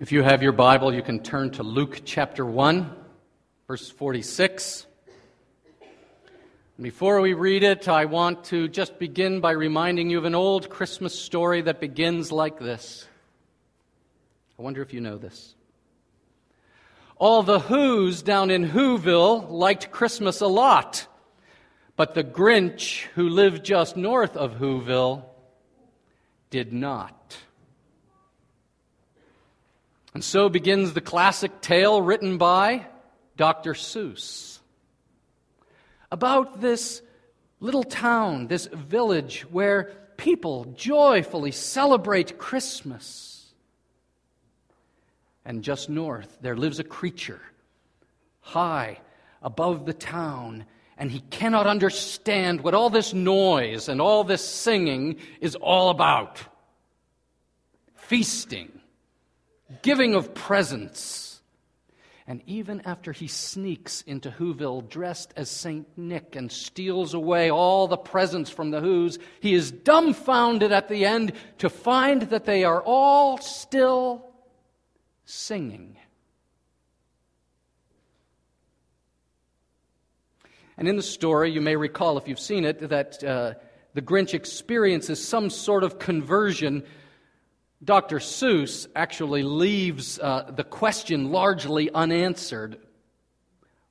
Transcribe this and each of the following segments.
If you have your Bible, you can turn to Luke chapter 1, verse 46. Before we read it, I want to just begin by reminding you of an old Christmas story that begins like this. I wonder if you know this. All the Who's down in Whoville liked Christmas a lot, but the Grinch, who lived just north of Whoville, did not. And so begins the classic tale written by Dr. Seuss about this little town, this village where people joyfully celebrate Christmas. And just north, there lives a creature high above the town, and he cannot understand what all this noise and all this singing is all about. Feasting giving of presents. And even after he sneaks into Whoville dressed as St. Nick and steals away all the presents from the Who's, he is dumbfounded at the end to find that they are all still singing. And in the story, you may recall, if you've seen it, that uh, the Grinch experiences some sort of conversion Dr. Seuss actually leaves uh, the question largely unanswered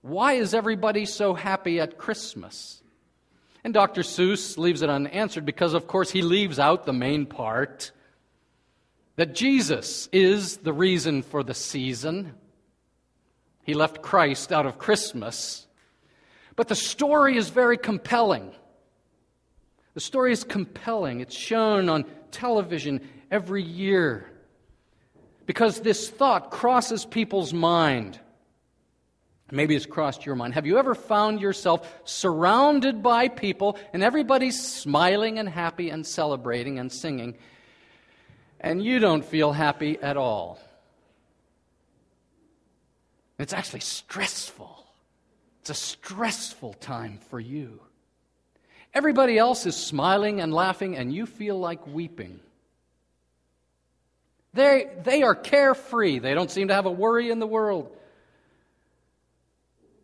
Why is everybody so happy at Christmas? And Dr. Seuss leaves it unanswered because, of course, he leaves out the main part that Jesus is the reason for the season. He left Christ out of Christmas. But the story is very compelling. The story is compelling. It's shown on television every year because this thought crosses people's mind. Maybe it's crossed your mind. Have you ever found yourself surrounded by people and everybody's smiling and happy and celebrating and singing, and you don't feel happy at all? It's actually stressful. It's a stressful time for you. Everybody else is smiling and laughing, and you feel like weeping. They, they are carefree. They don't seem to have a worry in the world.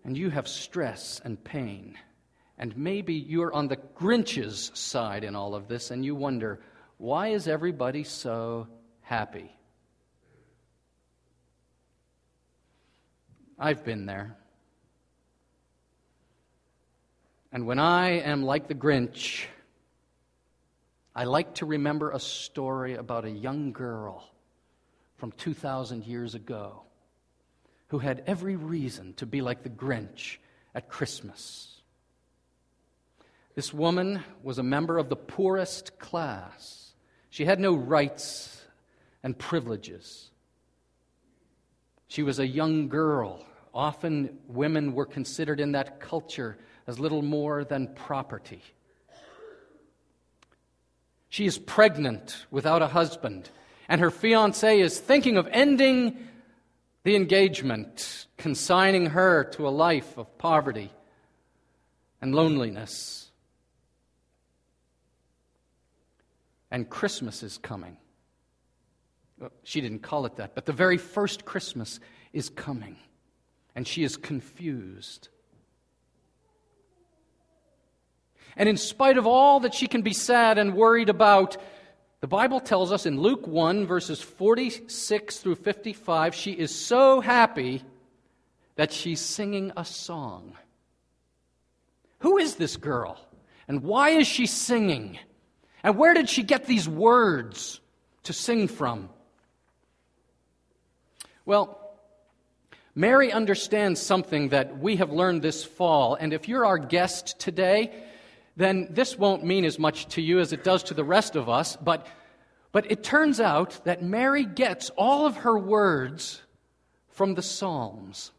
And you have stress and pain. And maybe you're on the Grinch's side in all of this, and you wonder, why is everybody so happy? I've been there. And when I am like the Grinch, I like to remember a story about a young girl from 2,000 years ago who had every reason to be like the Grinch at Christmas. This woman was a member of the poorest class. She had no rights and privileges. She was a young girl. Often women were considered in that culture as little more than property. She is pregnant without a husband and her fiance is thinking of ending the engagement, consigning her to a life of poverty and loneliness. And Christmas is coming. Uh, she didn't call it that, but the very first Christmas is coming, and she is confused. And in spite of all that she can be sad and worried about, the Bible tells us in Luke 1, verses 46 through 55, she is so happy that she's singing a song. Who is this girl? And why is she singing? And where did she get these words to sing from? Well, Mary understands something that we have learned this fall, and if you're our guest today, then this won't mean as much to you as it does to the rest of us. But, but it turns out that Mary gets all of her words from the Psalms.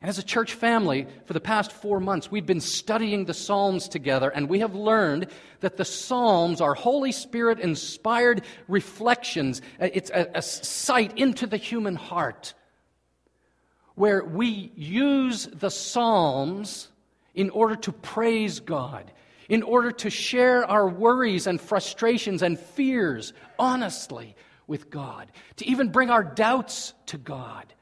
And as a church family, for the past four months, we've been studying the Psalms together, and we have learned that the Psalms are Holy Spirit inspired reflections. Uh, it's a, a sight into the human heart where we use the Psalms in order to praise God, in order to share our worries and frustrations and fears honestly with God, to even bring our doubts to God,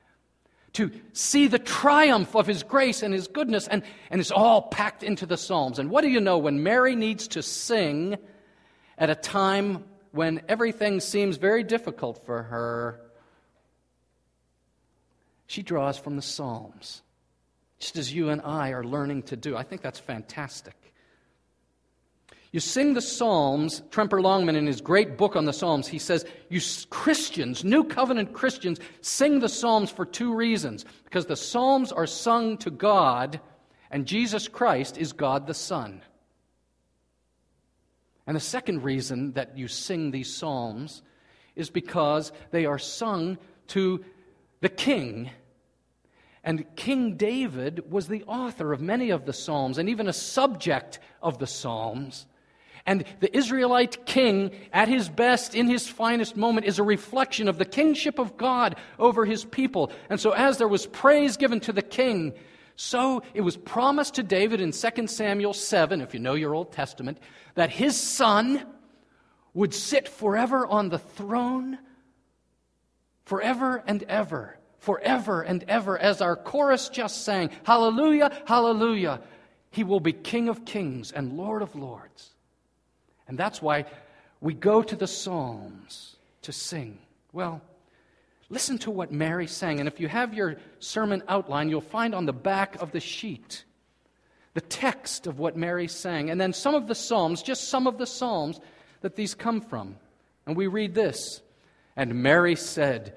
to see the triumph of His grace and His goodness, and, and it's all packed into the Psalms. And what do you know? When Mary needs to sing at a time when everything seems very difficult for her, she draws from the Psalms, just as you and I are learning to do. I think that's fantastic. You sing the Psalms, Tremper Longman, in his great book on the Psalms, he says, You Christians, New Covenant Christians, sing the Psalms for two reasons. Because the Psalms are sung to God, and Jesus Christ is God the Son. And the second reason that you sing these Psalms is because they are sung to the King. And King David was the author of many of the Psalms and even a subject of the Psalms. And the Israelite king, at his best, in his finest moment, is a reflection of the kingship of God over his people. And so, as there was praise given to the king, so it was promised to David in 2 Samuel 7, if you know your Old Testament, that his son would sit forever on the throne, forever and ever, forever and ever, as our chorus just sang Hallelujah, Hallelujah. He will be King of kings and Lord of lords. And that's why we go to the Psalms to sing. Well, listen to what Mary sang. And if you have your sermon outline, you'll find on the back of the sheet the text of what Mary sang. And then some of the Psalms, just some of the Psalms that these come from. And we read this And Mary said,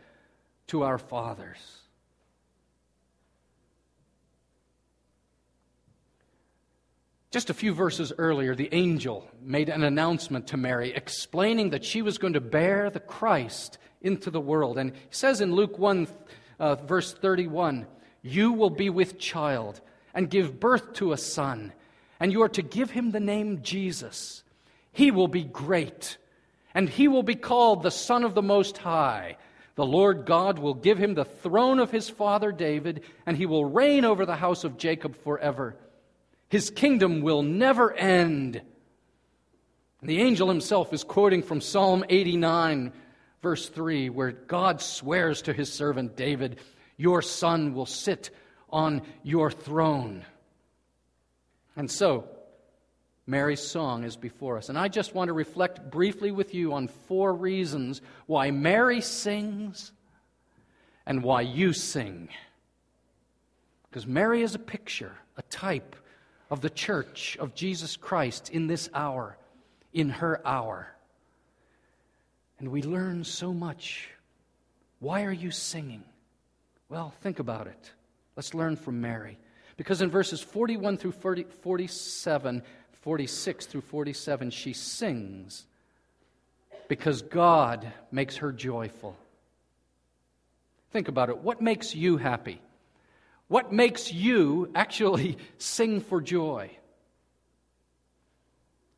to our fathers. Just a few verses earlier, the angel made an announcement to Mary explaining that she was going to bear the Christ into the world. And he says in Luke 1, uh, verse 31, You will be with child and give birth to a son, and you are to give him the name Jesus. He will be great, and he will be called the Son of the Most High. The Lord God will give him the throne of his father David, and he will reign over the house of Jacob forever his kingdom will never end. And the angel himself is quoting from Psalm 89, verse 3, where God swears to his servant David, Your son will sit on your throne. And so, Mary's song is before us. And I just want to reflect briefly with you on four reasons why Mary sings and why you sing. Because Mary is a picture, a type of the church of Jesus Christ in this hour, in her hour. And we learn so much. Why are you singing? Well, think about it. Let's learn from Mary. Because in verses 41 through 40, 47, 46 through 47, she sings because God makes her joyful. Think about it. What makes you happy? What makes you actually sing for joy?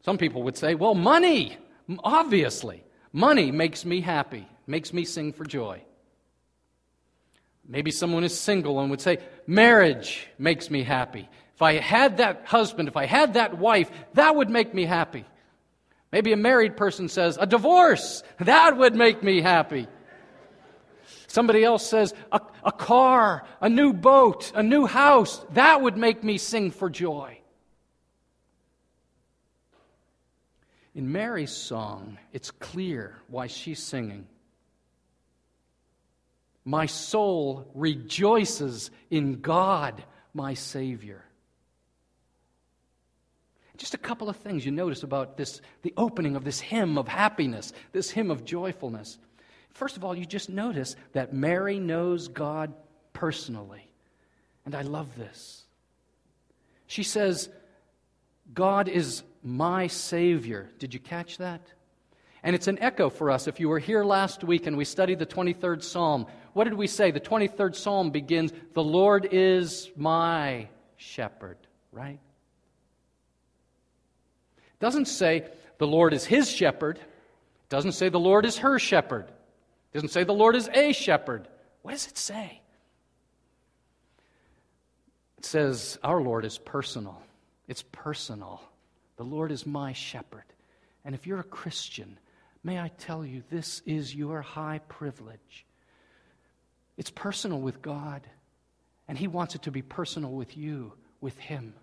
Some people would say, well, money, obviously. Money makes me happy, makes me sing for joy. Maybe someone is single and would say, marriage makes me happy. If I had that husband, if I had that wife, that would make me happy. Maybe a married person says, a divorce, that would make me happy. Somebody else says, a, a car, a new boat, a new house, that would make me sing for joy. In Mary's song, it's clear why she's singing. My soul rejoices in God, my Savior. Just a couple of things you notice about this, the opening of this hymn of happiness, this hymn of joyfulness. First of all, you just notice that Mary knows God personally. And I love this. She says, God is my Savior. Did you catch that? And it's an echo for us. If you were here last week and we studied the 23rd Psalm, what did we say? The 23rd Psalm begins, The Lord is my shepherd, right? Doesn't say the Lord is his shepherd. Doesn't say the Lord is her shepherd. Doesn't say the Lord is a shepherd. What does it say? It says our Lord is personal. It's personal. The Lord is my shepherd. And if you're a Christian, may I tell you, this is your high privilege. It's personal with God, and He wants it to be personal with you, with Him.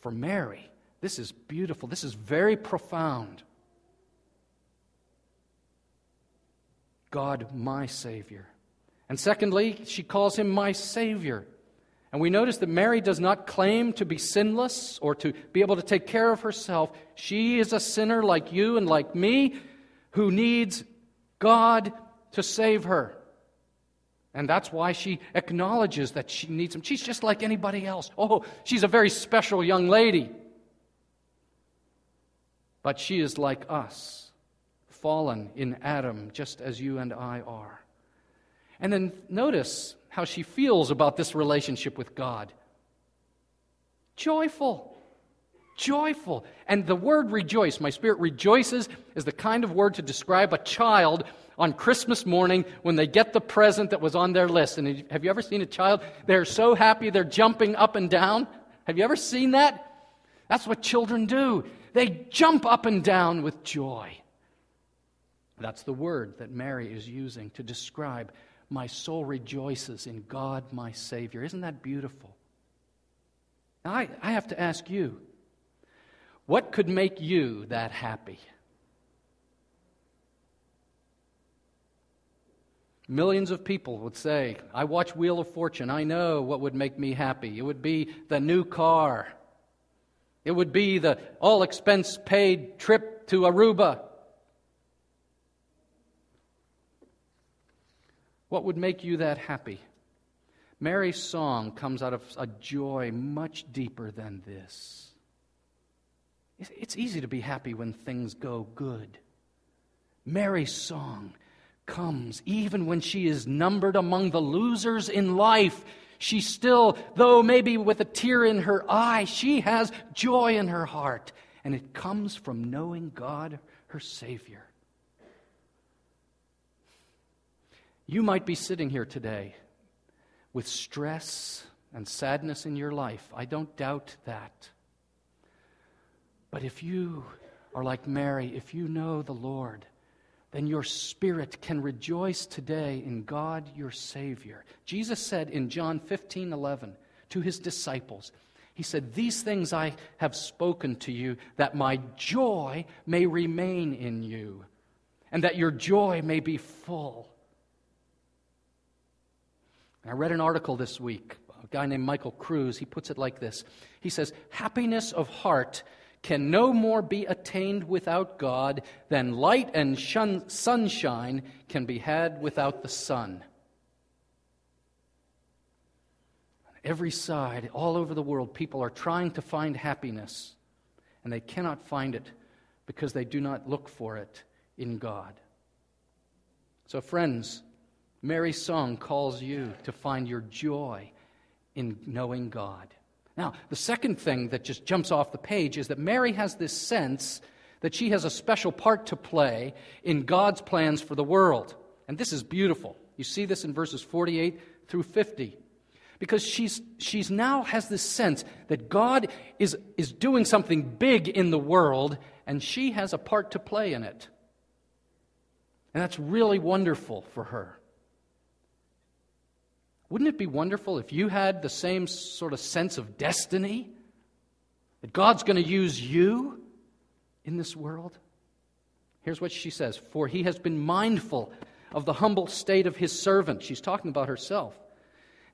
For Mary, this is beautiful. This is very profound. God, my Savior. And secondly, she calls him my Savior. And we notice that Mary does not claim to be sinless or to be able to take care of herself. She is a sinner like you and like me who needs God to save her. And that's why she acknowledges that she needs him. She's just like anybody else. Oh, she's a very special young lady. But she is like us, fallen in Adam, just as you and I are. And then notice how she feels about this relationship with God. Joyful. Joyful. And the word rejoice, my spirit rejoices, is the kind of word to describe a child on Christmas morning when they get the present that was on their list. And have you ever seen a child? They're so happy they're jumping up and down. Have you ever seen that? That's what children do. They jump up and down with joy. That's the word that Mary is using to describe my soul rejoices in God, my Savior. Isn't that beautiful? Now, I, I have to ask you what could make you that happy? Millions of people would say, I watch Wheel of Fortune. I know what would make me happy. It would be the new car. It would be the all expense paid trip to Aruba. What would make you that happy? Mary's song comes out of a joy much deeper than this. It's easy to be happy when things go good. Mary's song comes even when she is numbered among the losers in life. She still, though maybe with a tear in her eye, she has joy in her heart. And it comes from knowing God, her Savior. You might be sitting here today with stress and sadness in your life. I don't doubt that. But if you are like Mary, if you know the Lord, then your spirit can rejoice today in God your Savior. Jesus said in John 15 11 to his disciples, He said, These things I have spoken to you, that my joy may remain in you, and that your joy may be full. I read an article this week, a guy named Michael Cruz. He puts it like this He says, Happiness of heart can no more be attained without God than light and shun- sunshine can be had without the sun. On every side, all over the world, people are trying to find happiness, and they cannot find it because they do not look for it in God. So, friends, Mary's song calls you to find your joy in knowing God. Now, the second thing that just jumps off the page is that Mary has this sense that she has a special part to play in God's plans for the world. And this is beautiful. You see this in verses 48 through 50. Because she's, she's now has this sense that God is, is doing something big in the world, and she has a part to play in it. And that's really wonderful for her. Wouldn't it be wonderful if you had the same sort of sense of destiny? That God's going to use you in this world? Here's what she says For he has been mindful of the humble state of his servant. She's talking about herself.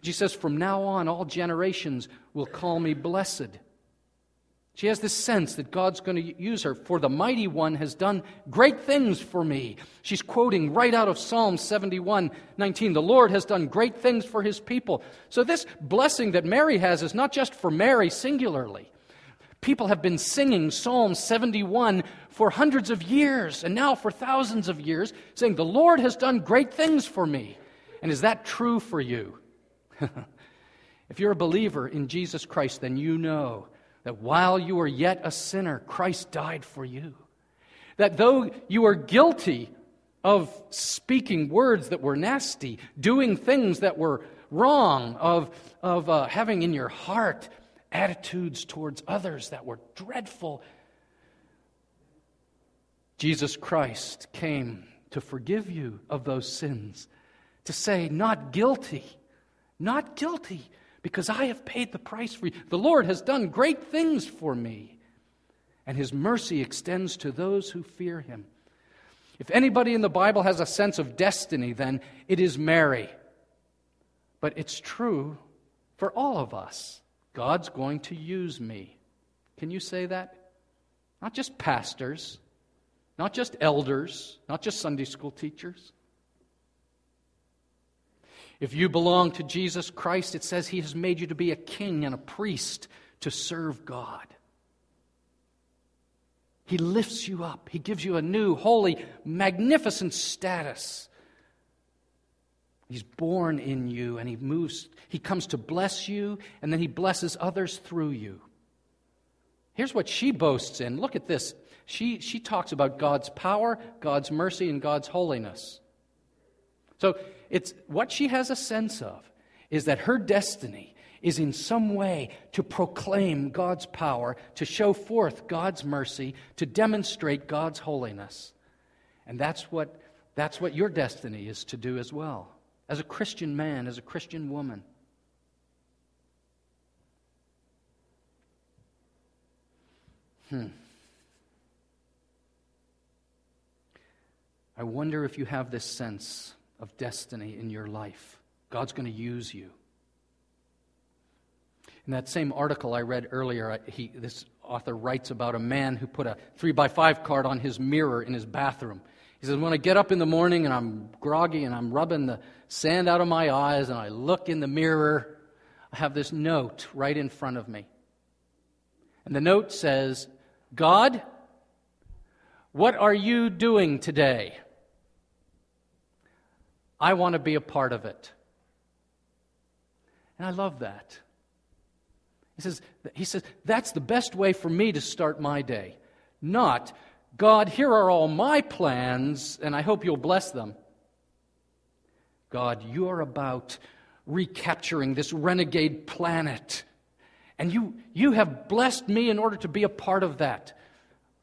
She says, From now on, all generations will call me blessed. She has this sense that God's going to use her, for the mighty one has done great things for me. She's quoting right out of Psalm 71 19. The Lord has done great things for his people. So, this blessing that Mary has is not just for Mary singularly. People have been singing Psalm 71 for hundreds of years, and now for thousands of years, saying, The Lord has done great things for me. And is that true for you? if you're a believer in Jesus Christ, then you know that while you were yet a sinner, Christ died for you. That though you were guilty of speaking words that were nasty, doing things that were wrong, of, of uh, having in your heart attitudes towards others that were dreadful, Jesus Christ came to forgive you of those sins, to say, not guilty, not guilty because I have paid the price for you. The Lord has done great things for me, and his mercy extends to those who fear him. If anybody in the Bible has a sense of destiny, then it is Mary. But it's true for all of us. God's going to use me. Can you say that? Not just pastors, not just elders, not just Sunday school teachers. If you belong to Jesus Christ, it says He has made you to be a king and a priest to serve God. He lifts you up, He gives you a new, holy, magnificent status. He's born in you and He moves, He comes to bless you, and then He blesses others through you. Here's what she boasts in. Look at this. She, she talks about God's power, God's mercy, and God's holiness. So it's what she has a sense of is that her destiny is in some way to proclaim God's power, to show forth God's mercy, to demonstrate God's holiness. And that's what, that's what your destiny is to do as well, as a Christian man, as a Christian woman. Hmm. I wonder if you have this sense of destiny in your life. God's going to use you. In that same article I read earlier, he, this author writes about a man who put a three by five card on his mirror in his bathroom. He says, When I get up in the morning and I'm groggy and I'm rubbing the sand out of my eyes and I look in the mirror, I have this note right in front of me. And the note says, God, what are you doing today? I want to be a part of it. And I love that. He says, he says, that's the best way for me to start my day. Not, God, here are all my plans, and I hope you'll bless them. God, you are about recapturing this renegade planet. And you, you have blessed me in order to be a part of that.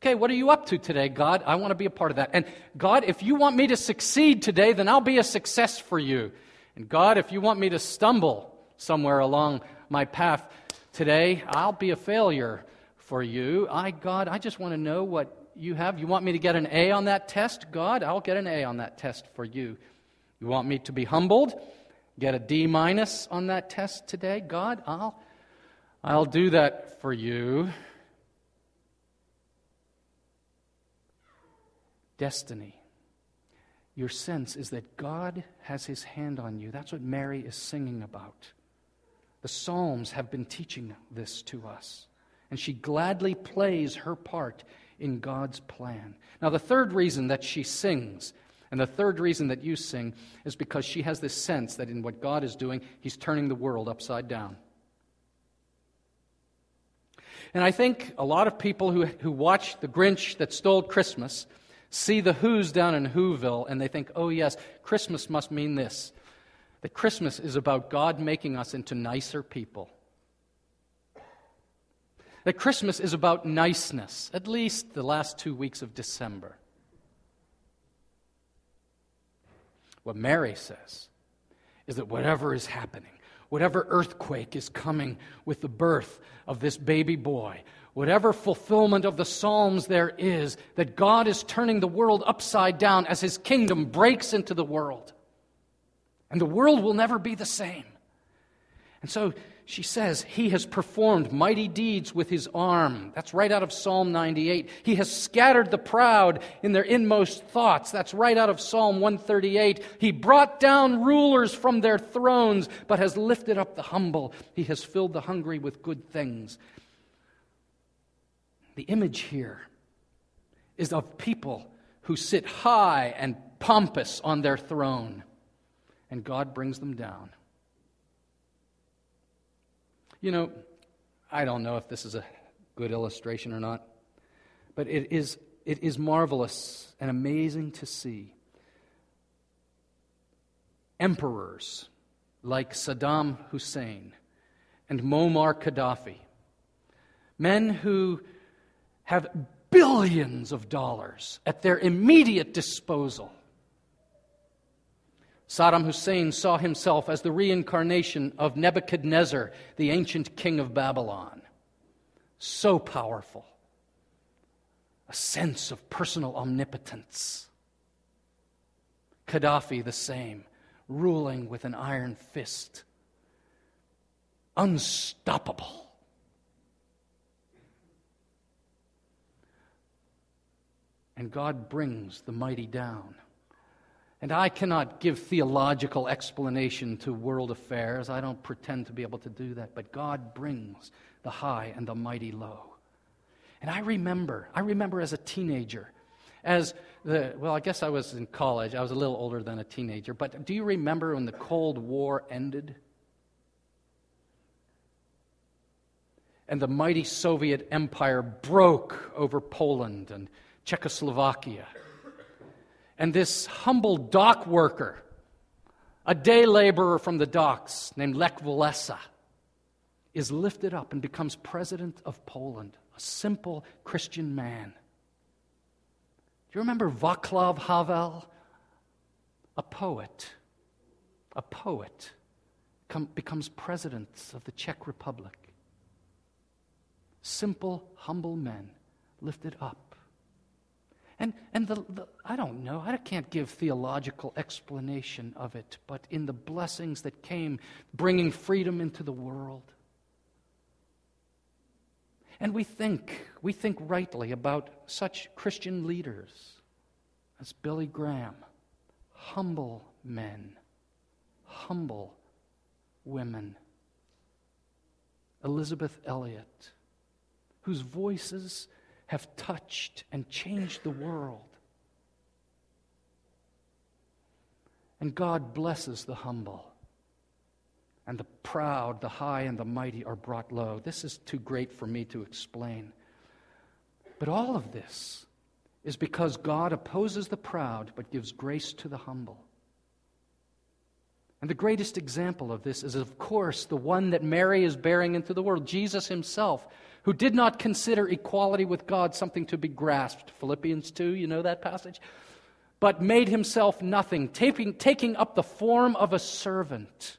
Okay, what are you up to today, God? I want to be a part of that. And God, if you want me to succeed today, then I'll be a success for you. And God, if you want me to stumble somewhere along my path today, I'll be a failure for you. I, God, I just want to know what you have. You want me to get an A on that test? God, I'll get an A on that test for you. You want me to be humbled? Get a D minus on that test today? God, I'll, I'll do that for you. Destiny. Your sense is that God has his hand on you. That's what Mary is singing about. The Psalms have been teaching this to us. And she gladly plays her part in God's plan. Now, the third reason that she sings, and the third reason that you sing, is because she has this sense that in what God is doing, He's turning the world upside down. And I think a lot of people who, who watch The Grinch That Stole Christmas see the Who's down in Whoville and they think, oh, yes, Christmas must mean this. That Christmas is about God making us into nicer people. That Christmas is about niceness, at least the last two weeks of December. What Mary says is that whatever is happening, whatever earthquake is coming with the birth of this baby boy, whatever fulfillment of the Psalms there is, that God is turning the world upside down as his kingdom breaks into the world. And the world will never be the same. And so she says, He has performed mighty deeds with His arm. That's right out of Psalm 98. He has scattered the proud in their inmost thoughts. That's right out of Psalm 138. He brought down rulers from their thrones, but has lifted up the humble. He has filled the hungry with good things. The image here is of people who sit high and pompous on their throne, and God brings them down. You know, I don't know if this is a good illustration or not, but it is, it is marvelous and amazing to see emperors like Saddam Hussein and Muammar Gaddafi, men who have billions of dollars at their immediate disposal Saddam Hussein saw himself as the reincarnation of Nebuchadnezzar, the ancient king of Babylon. So powerful. A sense of personal omnipotence. Gaddafi, the same, ruling with an iron fist. Unstoppable. And God brings the mighty down. And I cannot give theological explanation to world affairs. I don't pretend to be able to do that. But God brings the high and the mighty low. And I remember, I remember as a teenager, as the, well, I guess I was in college. I was a little older than a teenager. But do you remember when the Cold War ended? And the mighty Soviet Empire broke over Poland and Czechoslovakia and this humble dock worker, a day laborer from the docks named Lech Walesa, is lifted up and becomes president of Poland, a simple Christian man. Do you remember Václav Havel? A poet, a poet come, becomes president of the Czech Republic. Simple, humble men lifted up and, and the, the, I don't know, I can't give theological explanation of it, but in the blessings that came, bringing freedom into the world. And we think, we think rightly about such Christian leaders as Billy Graham, humble men, humble women, Elisabeth Elliot, whose voices have touched and changed the world. And God blesses the humble. And the proud, the high, and the mighty are brought low. This is too great for me to explain. But all of this is because God opposes the proud but gives grace to the humble. And the greatest example of this is, of course, the one that Mary is bearing into the world Jesus himself, who did not consider equality with God something to be grasped. Philippians 2, you know that passage? But made himself nothing, taking, taking up the form of a servant.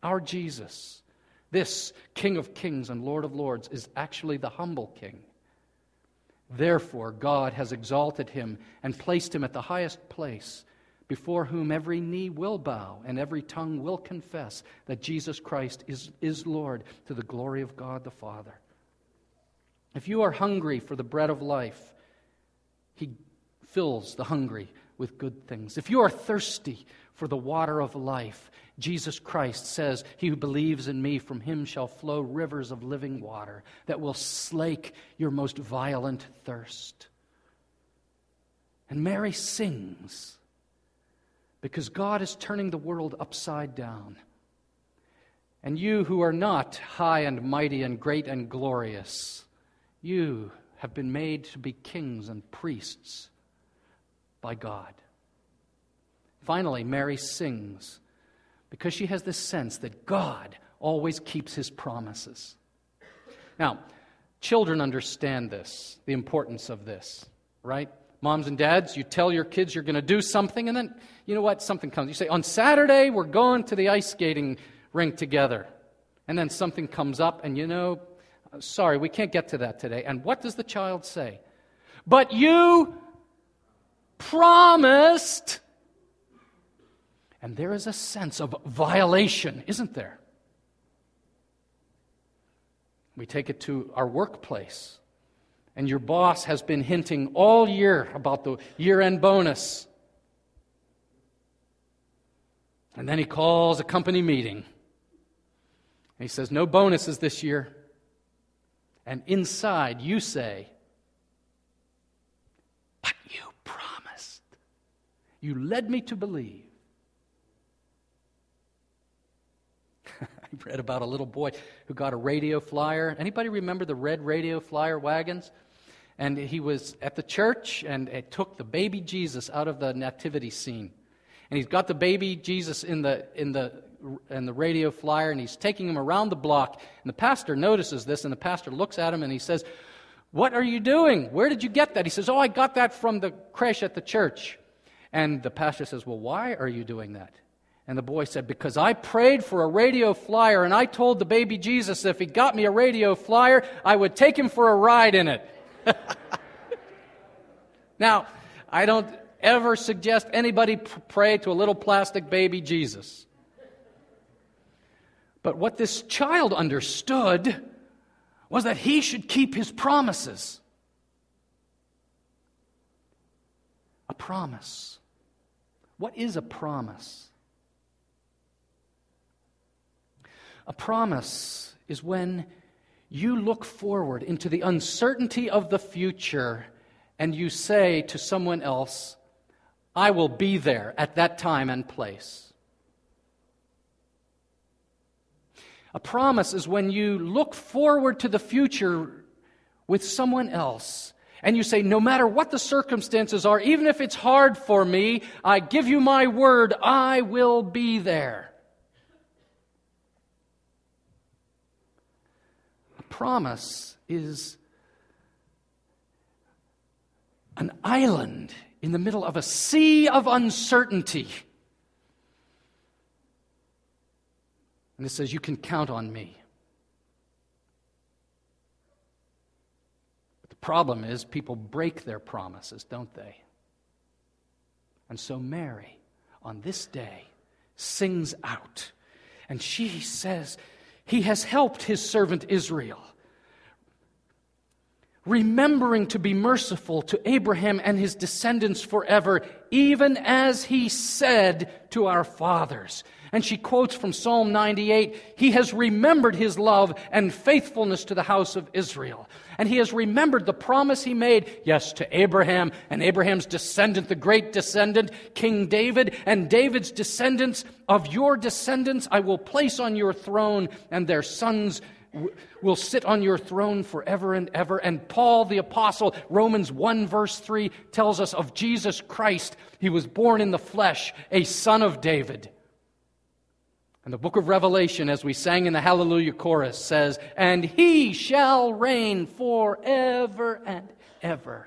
Our Jesus, this King of kings and Lord of lords, is actually the humble king. Therefore, God has exalted him and placed him at the highest place, before whom every knee will bow and every tongue will confess that Jesus Christ is, is Lord to the glory of God the Father. If you are hungry for the bread of life, He fills the hungry with good things. If you are thirsty for the water of life, Jesus Christ says, He who believes in me, from him shall flow rivers of living water that will slake your most violent thirst. And Mary sings because God is turning the world upside down. And you who are not high and mighty and great and glorious, you have been made to be kings and priests by God. Finally, Mary sings because she has this sense that God always keeps his promises. Now, children understand this, the importance of this, right? Moms and dads, you tell your kids you're going to do something, and then, you know what? Something comes. You say, on Saturday, we're going to the ice skating rink together. And then something comes up, and you know, sorry, we can't get to that today. And what does the child say? But you promised. And there is a sense of violation, isn't there? We take it to our workplace, and your boss has been hinting all year about the year end bonus. And then he calls a company meeting. And he says, No bonuses this year. And inside you say, But you promised. You led me to believe. I read about a little boy who got a radio flyer. Anybody remember the red radio flyer wagons? And he was at the church and it took the baby Jesus out of the nativity scene. And he's got the baby Jesus in the, in the, in the radio flyer, and he's taking him around the block. And the pastor notices this, and the pastor looks at him and he says, What are you doing? Where did you get that? He says, Oh, I got that from the creche at the church. And the pastor says, Well, why are you doing that? And the boy said, Because I prayed for a radio flyer, and I told the baby Jesus if he got me a radio flyer, I would take him for a ride in it. now, I don't ever suggest anybody pray to a little plastic baby Jesus. But what this child understood was that he should keep his promises. A promise. What is a promise? A promise is when you look forward into the uncertainty of the future and you say to someone else, I will be there at that time and place. A promise is when you look forward to the future with someone else and you say, No matter what the circumstances are, even if it's hard for me, I give you my word, I will be there. Promise is an island in the middle of a sea of uncertainty. And it says, You can count on me. But the problem is, people break their promises, don't they? And so Mary, on this day, sings out. And she says, He has helped His servant Israel remembering to be merciful to Abraham and his descendants forever, even as he said to our fathers. And she quotes from Psalm 98 He has remembered his love and faithfulness to the house of Israel. And he has remembered the promise he made, yes, to Abraham and Abraham's descendant, the great descendant, King David, and David's descendants. Of your descendants I will place on your throne, and their sons will sit on your throne forever and ever. And Paul the Apostle, Romans 1 verse 3, tells us of Jesus Christ. He was born in the flesh, a son of David. And the book of Revelation, as we sang in the Hallelujah chorus, says, And he shall reign forever and ever.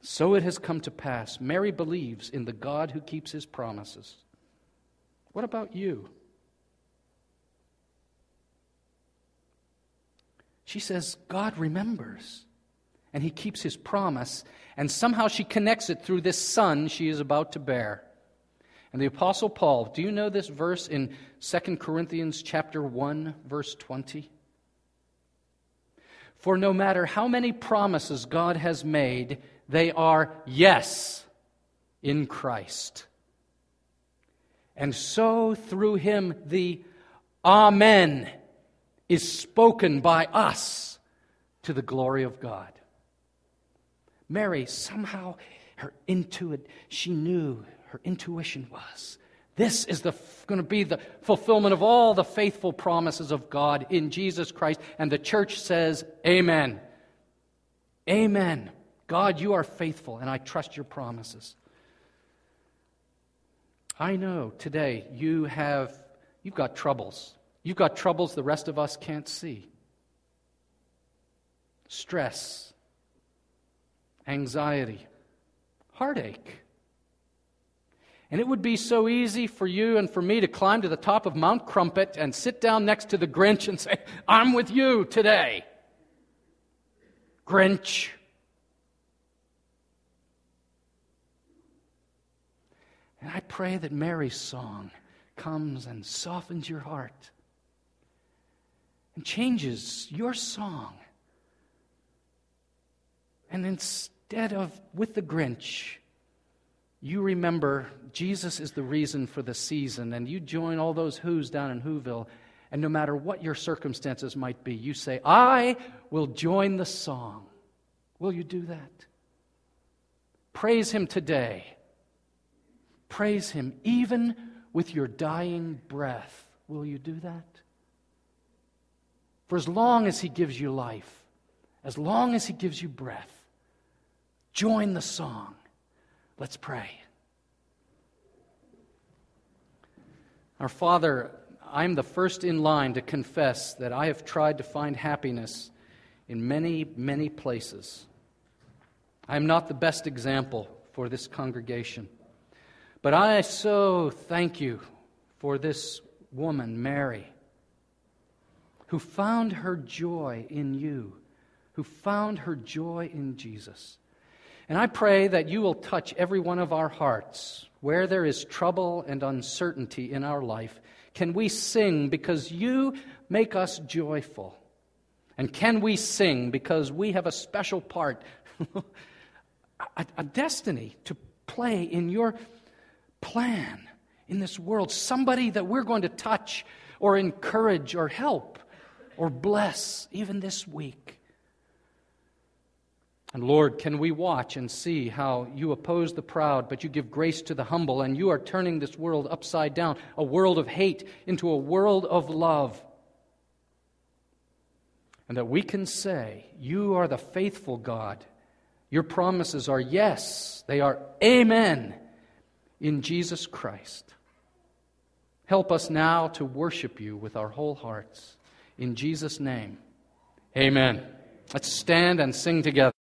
So it has come to pass. Mary believes in the God who keeps his promises. What about you? She says, God remembers. And he keeps his promise. And somehow she connects it through this son she is about to bear. And the apostle Paul, do you know this verse in 2 Corinthians chapter 1 verse 20? For no matter how many promises God has made, they are yes in Christ. And so through him the amen is spoken by us to the glory of God. Mary, somehow, her intuit, she knew, her intuition was this is the, going to be the fulfillment of all the faithful promises of God in Jesus Christ. And the church says, Amen. Amen. God, you are faithful, and I trust your promises. I know today you have you've got troubles. You've got troubles the rest of us can't see stress, anxiety, heartache. And it would be so easy for you and for me to climb to the top of Mount Crumpet and sit down next to the Grinch and say, I'm with you today. Grinch. And I pray that Mary's song comes and softens your heart and changes your song. And instead of with the Grinch, you remember Jesus is the reason for the season, and you join all those Whos down in Whoville, and no matter what your circumstances might be, you say, I will join the song. Will you do that? Praise Him today. Praise Him even with your dying breath. Will you do that? For as long as He gives you life, as long as He gives you breath, join the song. Let's pray. Our Father, I'm the first in line to confess that I have tried to find happiness in many, many places. I am not the best example for this congregation. But I so thank you for this woman, Mary, who found her joy in you, who found her joy in Jesus. And I pray that you will touch every one of our hearts where there is trouble and uncertainty in our life. Can we sing because you make us joyful? And can we sing because we have a special part, a, a destiny to play in your plan in this world, somebody that we're going to touch or encourage or help or bless even this week. And Lord, can we watch and see how you oppose the proud, but you give grace to the humble, and you are turning this world upside down, a world of hate into a world of love. And that we can say, You are the faithful God. Your promises are yes, they are amen in Jesus Christ. Help us now to worship you with our whole hearts. In Jesus' name, amen. Let's stand and sing together.